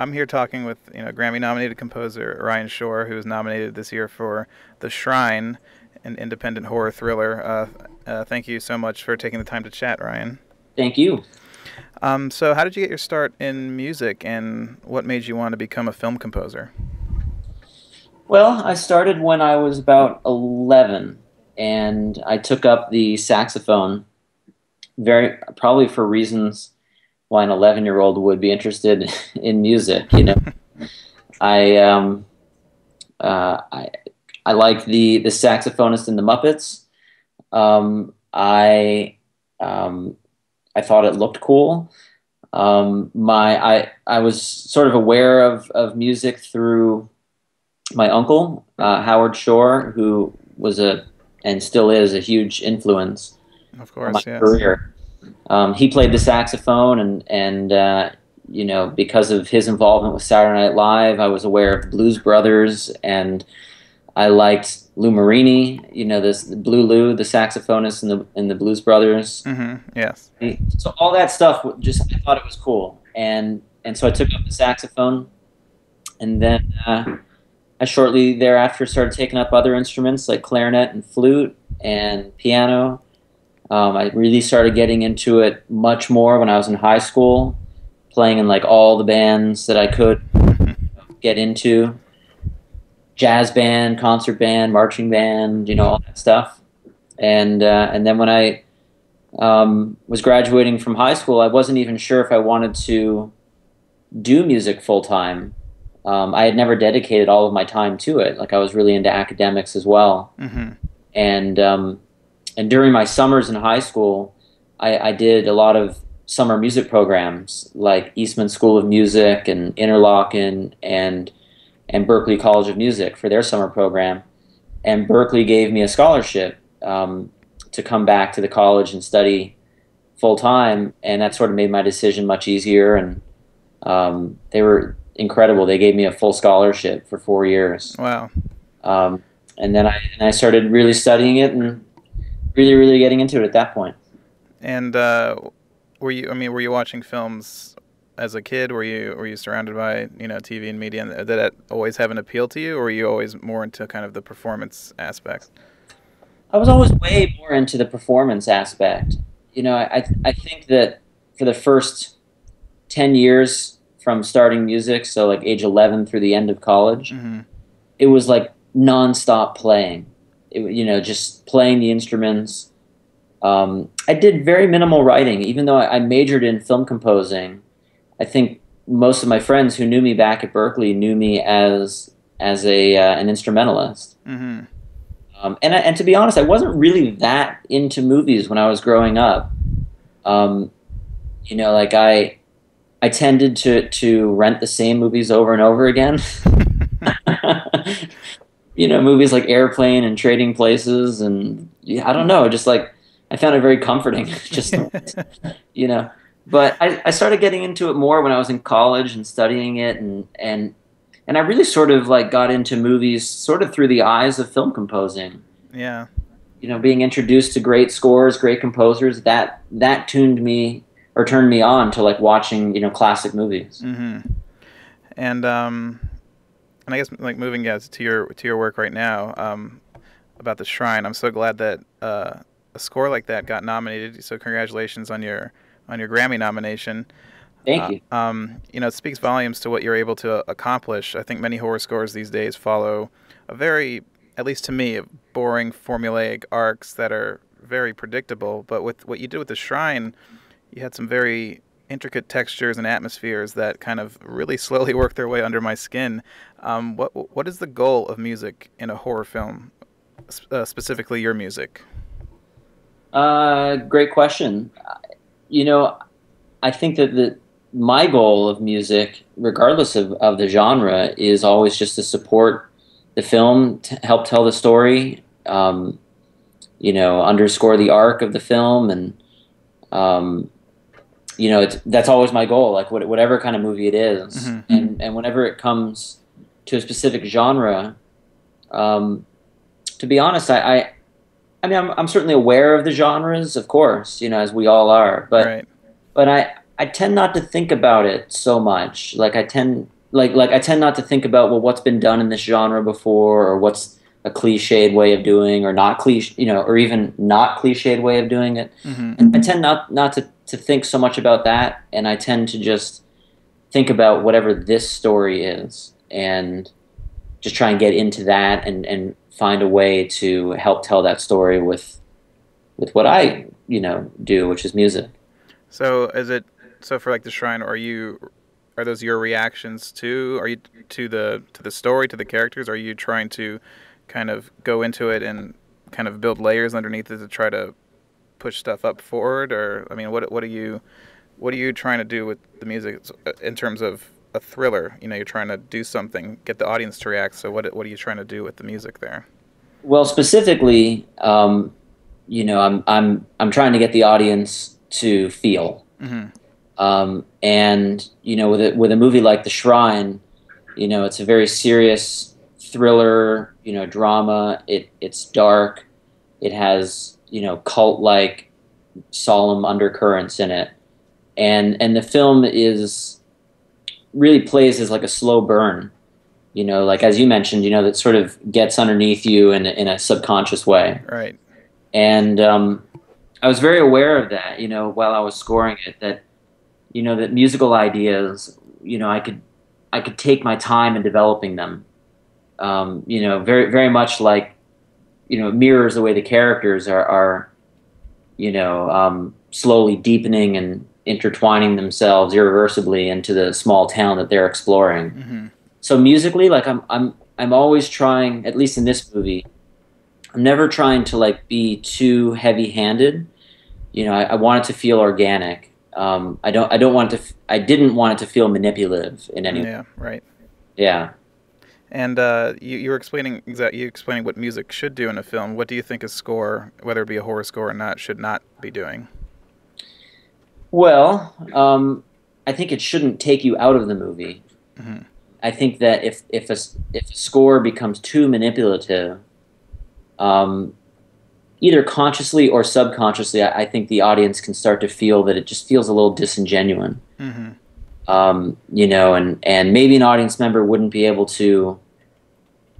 I'm here talking with you know Grammy-nominated composer Ryan Shore, who was nominated this year for The Shrine, an independent horror thriller. Uh, uh, thank you so much for taking the time to chat, Ryan. Thank you. Um, so, how did you get your start in music, and what made you want to become a film composer? Well, I started when I was about 11, and I took up the saxophone. Very probably for reasons why an 11 year old would be interested in music. You know, I um, uh, I I like the the saxophonist in the Muppets. Um, I um, I thought it looked cool. Um, my I I was sort of aware of of music through my uncle uh, Howard Shore, who was a and still is a huge influence of course, my yes. career. Um, he played the saxophone, and and uh, you know because of his involvement with Saturday Night Live, I was aware of the Blues Brothers, and I liked Lou Marini. You know this Blue Lou, the saxophonist in the in the Blues Brothers. Mm-hmm. Yes. So all that stuff, just I thought it was cool, and and so I took up the saxophone, and then. Uh, I shortly thereafter started taking up other instruments like clarinet and flute and piano. Um, I really started getting into it much more when I was in high school, playing in like all the bands that I could get into jazz band, concert band, marching band, you know, all that stuff. And, uh, and then when I um, was graduating from high school, I wasn't even sure if I wanted to do music full time um, I had never dedicated all of my time to it. Like I was really into academics as well, mm-hmm. and um, and during my summers in high school, I, I, did a lot of summer music programs like Eastman School of Music and Interlochen and and Berklee College of Music for their summer program, and Berklee gave me a scholarship um, to come back to the college and study full time, and that sort of made my decision much easier. And um, they were incredible. They gave me a full scholarship for four years. Wow. Um, and then I and I started really studying it and really really getting into it at that point. And uh, were you? I mean, were you watching films as a kid? Were you were you surrounded by you know TV and media? And did that always have an appeal to you, or were you always more into kind of the performance aspect? I was always way more into the performance aspect. You know, I I think that for the first ten years from starting music, so like age 11 through the end of college, mm-hmm. it was like nonstop playing. It, you know, just playing the instruments. Um, I did very minimal writing, even though I, I, majored in film composing. I think most of my friends who knew me back at Berklee knew me as as a uh, an instrumentalist. Mm-hmm. Um, and and to be honest, I wasn't really that into movies when I was growing up. Um, you know, like I I tended to to rent the same movies over and over again. you know, movies like Airplane and Trading Places, and yeah, I don't know, just like I found it very comforting. just you know, but I, I started getting into it more when I was in college and studying it, and and and I really sort of like got into movies sort of through the eyes of film composing. Yeah. You know, being introduced to great scores, great composers, that that tuned me or turned me on to like watching you know classic movies. Mm-hmm. And um, and I guess like moving guys to your to your work right now um, about the Shrine. I'm so glad that uh, a score like that got nominated. So congratulations on your on your Grammy nomination. Thank uh, you. Uh, um, you know, it speaks volumes to what you're able to accomplish. I think many horror scores these days follow a very, at least to me, boring formulaic arcs that are very predictable. But with what you did with the Shrine, you had some very intricate textures and atmospheres that kind of really slowly work their way under my skin. Um, what what is the goal of music in a horror film, uh, specifically your music? Uh, great question. You know, I think that the my goal of music, regardless of, of the genre, is always just to support the film, to help tell the story, um, you know, underscore the arc of the film, and um, you know, it's, that's always my goal. Like whatever kind of movie it is. Mm-hmm. and and whenever it comes to a specific genre, um, to be honest, I, I, I mean, I'm I'm certainly aware of the genres, of course, you know, as we all are. But right. but I I tend not to think about it so much. Like I tend like like I tend not to think about well what's been done in this genre before or what's a cliched way of doing or not cliche you know or even not cliched way of doing it. Mm-hmm. And I tend not not to to think so much about that and I tend to just think about whatever this story is and just try and get into that and and find a way to help tell that story with with what I you know do which is music. So is it so for like the shrine? Are you are those your reactions to? Are you to the to the story to the characters? Are you trying to kind of go into it and kind of build layers underneath it to try to push stuff up forward? Or I mean, what what are you what are you trying to do with the music in terms of a thriller? You know, you're trying to do something, get the audience to react. So what what are you trying to do with the music there? Well, specifically, um, you know, I'm I'm I'm trying to get the audience to feel. Mm-hmm. Um, and you know, with a, with a movie like The Shrine, you know, it's a very serious thriller, you know, drama. It it's dark. It has you know cult like solemn undercurrents in it, and and the film is really plays as like a slow burn. You know, like as you mentioned, you know, that sort of gets underneath you in in a subconscious way. Right. And um, I was very aware of that, you know, while I was scoring it, that you know that musical ideas you know i could i could take my time in developing them um, you know very very much like you know mirrors the way the characters are are you know um, slowly deepening and intertwining themselves irreversibly into the small town that they're exploring Mm-hmm. so musically like i'm i'm i'm always trying at least in this movie i'm never trying to like be too heavy handed you know I, I want it to feel organic um, I don't. I don't want it to. F- I didn't want it to feel manipulative in any. Yeah. Right. Yeah. And uh, you, you were explaining exactly you explaining what music should do in a film. What do you think a score, whether it be a horror score or not, should not be doing? Well, um, I think it shouldn't take you out of the movie. Mhm. I think that if if a if a score becomes too manipulative, um, either consciously or subconsciously, I, I think the audience can start to feel that it just feels a little disingenuous. Mm-hmm. Um, you know, and and maybe an audience member wouldn't be able to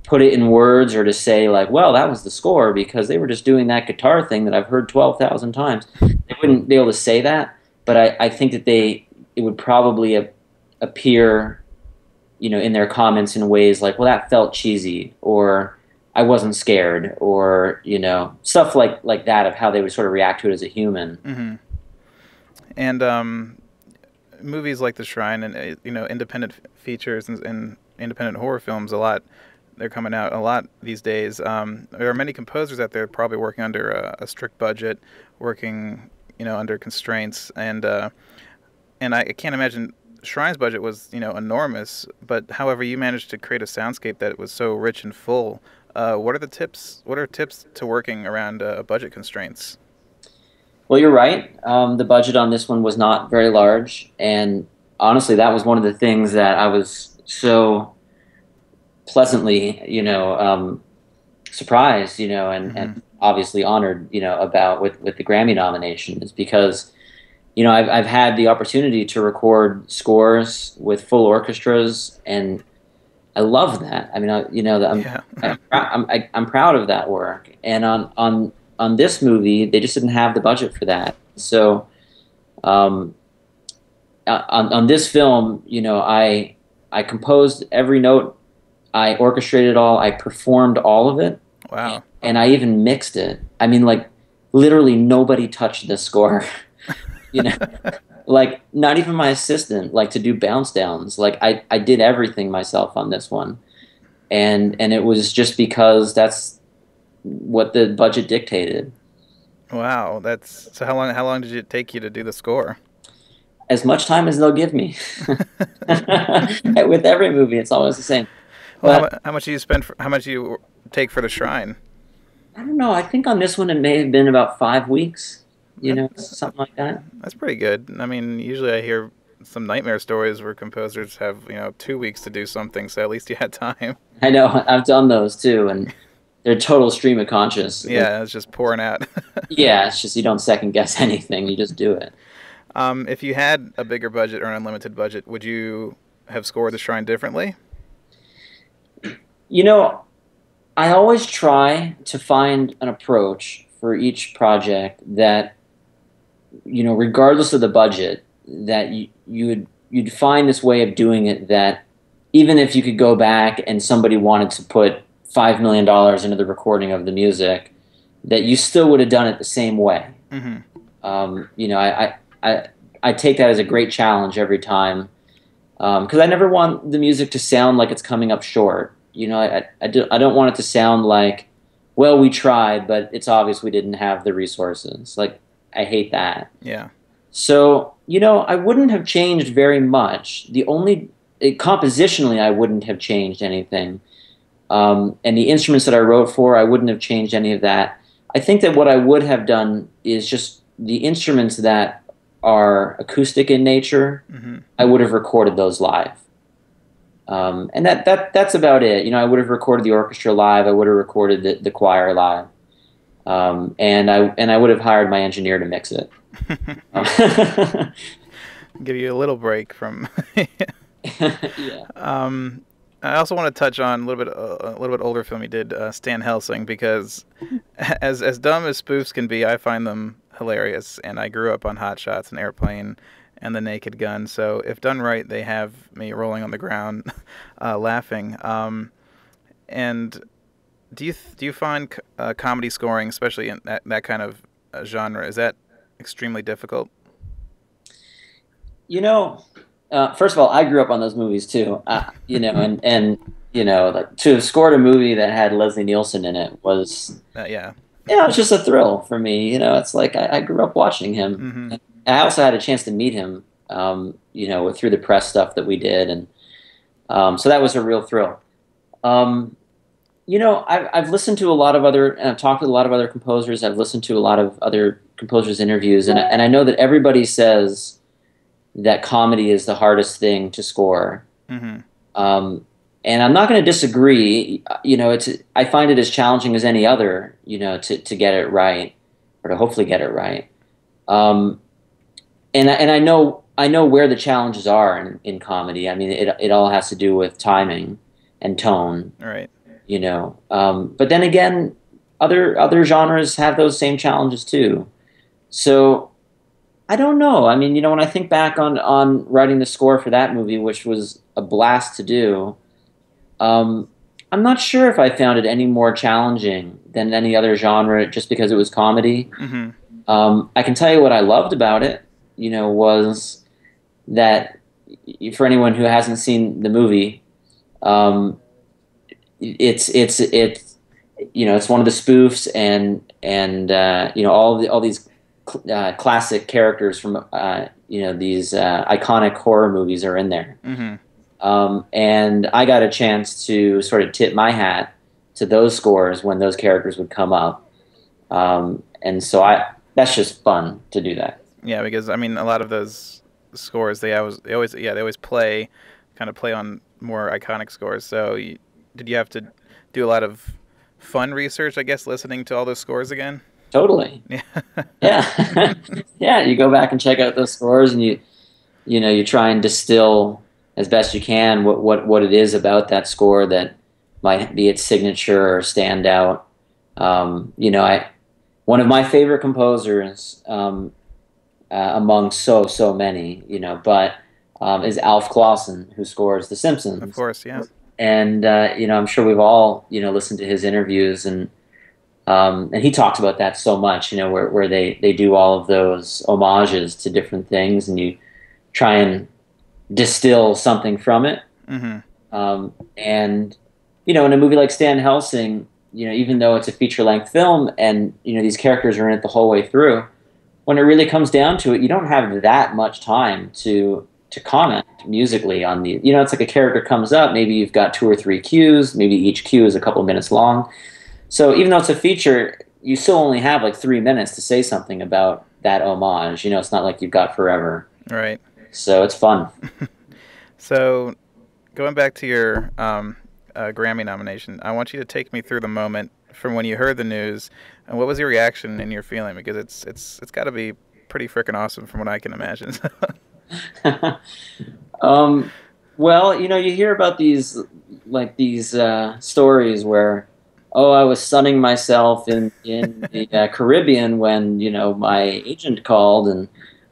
put it in words or to say like, well, that was the score because they were just doing that guitar thing that I've heard twelve thousand times. They wouldn't be able to say that, but I, I think that they it would probably a, appear, you know, in their comments in ways like, well, that felt cheesy or. I wasn't scared, or you know, stuff like like that of how they would sort of react to it as a human. Mm-hmm. And um, movies like The Shrine and uh, you know independent features and, and independent horror films a lot. They're coming out a lot these days. Um, there are many composers out there probably working under a, a strict budget, working you know under constraints, and uh, and I, I can't imagine Shrine's budget was you know enormous. But however, you managed to create a soundscape that was so rich and full. Uh, what are the tips? What are tips to working around uh, budget constraints? Well, you're right. Um, the budget on this one was not very large, and honestly, that was one of the things that I was so pleasantly, you know, um, surprised, you know, and, and obviously honored, you know, about with with the Grammy nomination is because, you know, I've I've had the opportunity to record scores with full orchestras, and I love that. I mean, I, you know, I'm yeah. I'm, I'm, I, I'm proud of that work. And on, on, on this movie, they just didn't have the budget for that. So, um, on, on this film, you know, I, I composed every note, I orchestrated it all, I performed all of it, wow. and I even mixed it. I mean, like, literally nobody touched the score. you know, like not even my assistant, like to do bounce downs. Like I, I did everything myself on this one, and and it was just because that's what the budget dictated. Wow, that's so. How long? How long did it take you to do the score? As much time as they'll give me. With every movie, it's always the same. Well, But- how, much do you spend? For, how much do you take for the shrine? I don't know. I think on this one it may have been about five weeks. You know, something like that. That's pretty good. I mean, usually I hear some nightmare stories where composers have you know two weeks to do something, so at least you had time. I know. I've done those too, and they're total stream of conscious. Yeah, it's just pouring out. Yeah, it's just you don't second guess anything. You just do it. Um, if you had a bigger budget or an unlimited budget, would you have scored the shrine differently? You know, I always try to find an approach for each project that, you know, regardless of the budget, that you, you would you'd find this way of doing it that even if you could go back and somebody wanted to put five million dollars into the recording of the music, that you still would have done it the same way. Mm-hmm. Um, you know, I, I, I I take that as a great challenge every time because um, I never want the music to sound like it's coming up short. You know, I, I, do, I don't want it to sound like, well, we tried, but it's obvious we didn't have the resources. Like, I hate that. Yeah. So, you know, I wouldn't have changed very much. The only, it, compositionally, I wouldn't have changed anything. Um, and the instruments that I wrote for, I wouldn't have changed any of that. I think that what I would have done is just the instruments that are acoustic in nature, mm-hmm. I would have recorded those live. Um, and that, that that's about it. You know, I would have recorded the orchestra live. I would have recorded the, the choir live, um, and I and I would have hired my engineer to mix it. Give you a little break from. yeah. Um, I also want to touch on a little bit uh, a little bit older film he did, uh, Stan Helsing, because as as dumb as spoofs can be, I find them hilarious. And I grew up on Hot Shots and Airplane and The Naked Gun. So if done right, they have me rolling on the ground, uh, laughing. Um, and do you do you find uh, comedy scoring, especially in that, that kind of uh, genre, is that extremely difficult? You know, uh, first of all, I grew up on those movies too. Uh, you know, and and you know, like to have scored a movie that had Leslie Nielsen in it was uh, yeah you know, it's just a thrill for me. You know, it's like I, I grew up watching him. Mm-hmm. I also had a chance to meet him, um, you know, through the press stuff that we did, and um, so that was a real thrill. Um, you know, I've, I've listened to a lot of other, and I've talked with a lot of other composers. I've listened to a lot of other composers' interviews, and and I know that everybody says that comedy is the hardest thing to score. Mm-hmm. Um, and I'm not going to disagree. You know, it's I find it as challenging as any other. You know, to to get it right or to hopefully get it right. Um, and and I know I know where the challenges are in, in comedy. I mean, it it all has to do with timing and tone. Right. You know, um, but then again, other other genres have those same challenges too. So I don't know. I mean, you know, when I think back on on writing the score for that movie, which was a blast to do um, I'm not sure if I found it any more challenging than any other genre just because it was comedy. Mm-hmm. Um, I can tell you what I loved about it, you know, was that for anyone who hasn't seen the movie, um, it's it's it's you know it's one of the spoofs and and uh, you know all the, all these uh, classic characters from uh, you know these uh, iconic horror movies are in there. Mm-hmm. Um, and I got a chance to sort of tip my hat to those scores when those characters would come up. Um, and so I that's just fun to do that. Yeah, because I mean a lot of those scores they always they always yeah they always play kind of play on more iconic scores. So you, did you have to do a lot of fun research? I guess listening to all those scores again. Totally. Yeah. yeah. yeah. You go back and check out those scores, and you you know you try and distill as best you can what, what, what it is about that score that might be its signature or stand out. Um, you know, I one of my favorite composers um, uh, among so so many, you know, but um, is Alf Clausen, who scores The Simpsons. Of course, yeah. And uh, you know, I'm sure we've all you know listened to his interviews, and um, and he talks about that so much. You know, where where they they do all of those homages to different things, and you try and distill something from it. Mm-hmm. Um, and you know, in a movie like Stan Helsing, you know, even though it's a feature length film and you know these characters are in it the whole way through, when it really comes down to it, you don't have that much time to to comment musically on the. You know, it's like a character comes up, maybe you've got two or three cues, maybe each cue is a couple minutes long. So even though it's a feature, you still only have like three minutes to say something about that homage. You know, it's not like you've got forever. Right so it's fun. so, going back to your um, uh, Grammy nomination, I want you to take me through the moment from when you heard the news, and what was your reaction and your feeling? Because it's it's it's got to be pretty freaking awesome from what I can imagine. um, well, you know, you hear about these like these uh, stories where, oh, I was sunning myself in in the uh, Caribbean when you know my agent called and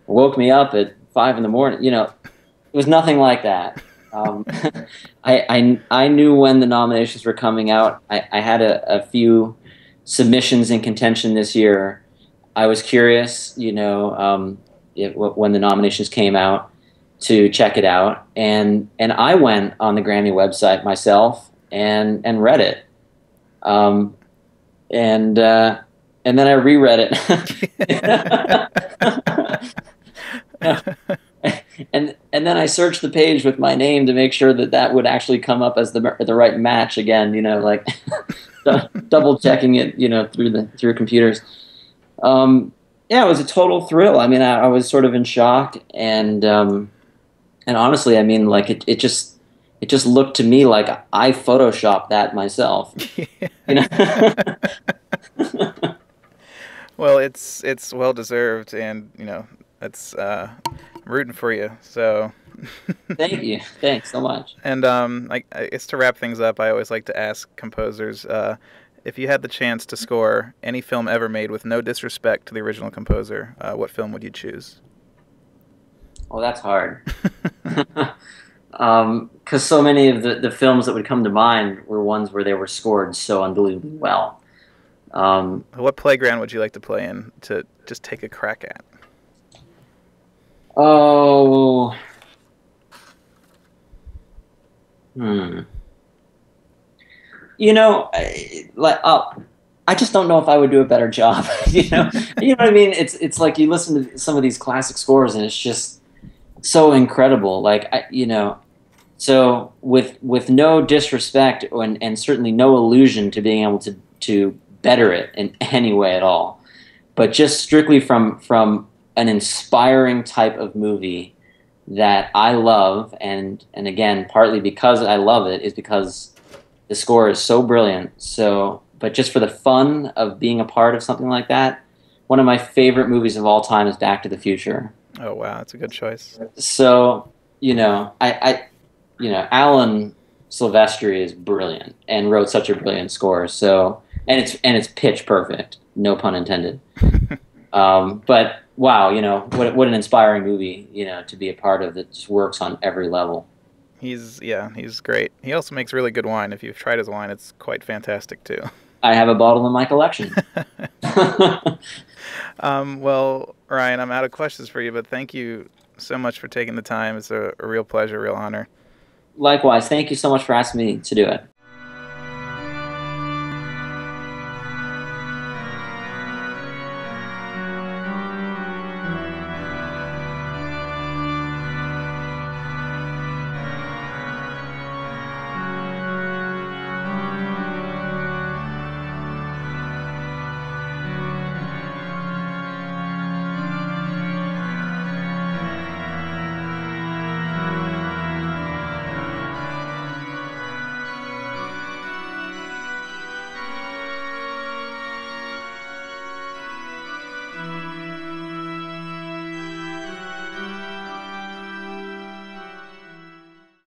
woke me up at five in the morning. You know, it was nothing like that. Um, I, I, I knew when the nominations were coming out. I, I had a, a few submissions in contention this year. I was curious, you know, um, it, when the nominations came out to check it out, and and I went on the Grammy website myself and and read it, um, and uh, and then I reread it. and and then I searched the page with my name to make sure that that would actually come up as the the right match again. You know, like double checking it. You know, through the through computers. Um, yeah, it was a total thrill. I mean, I, I was sort of in shock, and um, and honestly, I mean, like it, it just it just looked to me like I photoshopped that myself. know. well, it's it's well deserved, and you know, it's uh, rooting for you. So. Thank you. Thanks so much. And um, I, it's to wrap things up. I always like to ask composers uh, if you had the chance to score any film ever made with no disrespect to the original composer, uh, what film would you choose? Well, that's hard. Because um, so many of the, the films that would come to mind were ones where they were scored so unbelievably well. Um, what playground would you like to play in to just take a crack at? Oh. Hmm. You know, like uh, I just don't know if I would do a better job. you know, you know what I mean? It's it's like you listen to some of these classic scores and it's just so incredible. Like I, you know, so with with no disrespect and and certainly no allusion to being able to to better it in any way at all, but just strictly from from an inspiring type of movie that I love, and and again, partly because I love it is because the score is so brilliant. So, but just for the fun of being a part of something like that, one of my favorite movies of all time is Back to the Future. Oh wow, that's a good choice. So you know, I, I you know, Alan Silvestri is brilliant and wrote such a brilliant score. So and it's and it's pitch perfect, no pun intended. um, but wow, you know, what what an inspiring movie, you know, to be a part of that just works on every level. He's yeah, he's great. He also makes really good wine. If you've tried his wine, it's quite fantastic too. I have a bottle in my collection. um, well, Ryan, I'm out of questions for you, but thank you so much for taking the time. It's a, a real pleasure, real honor. Likewise, thank you so much for asking me to do it.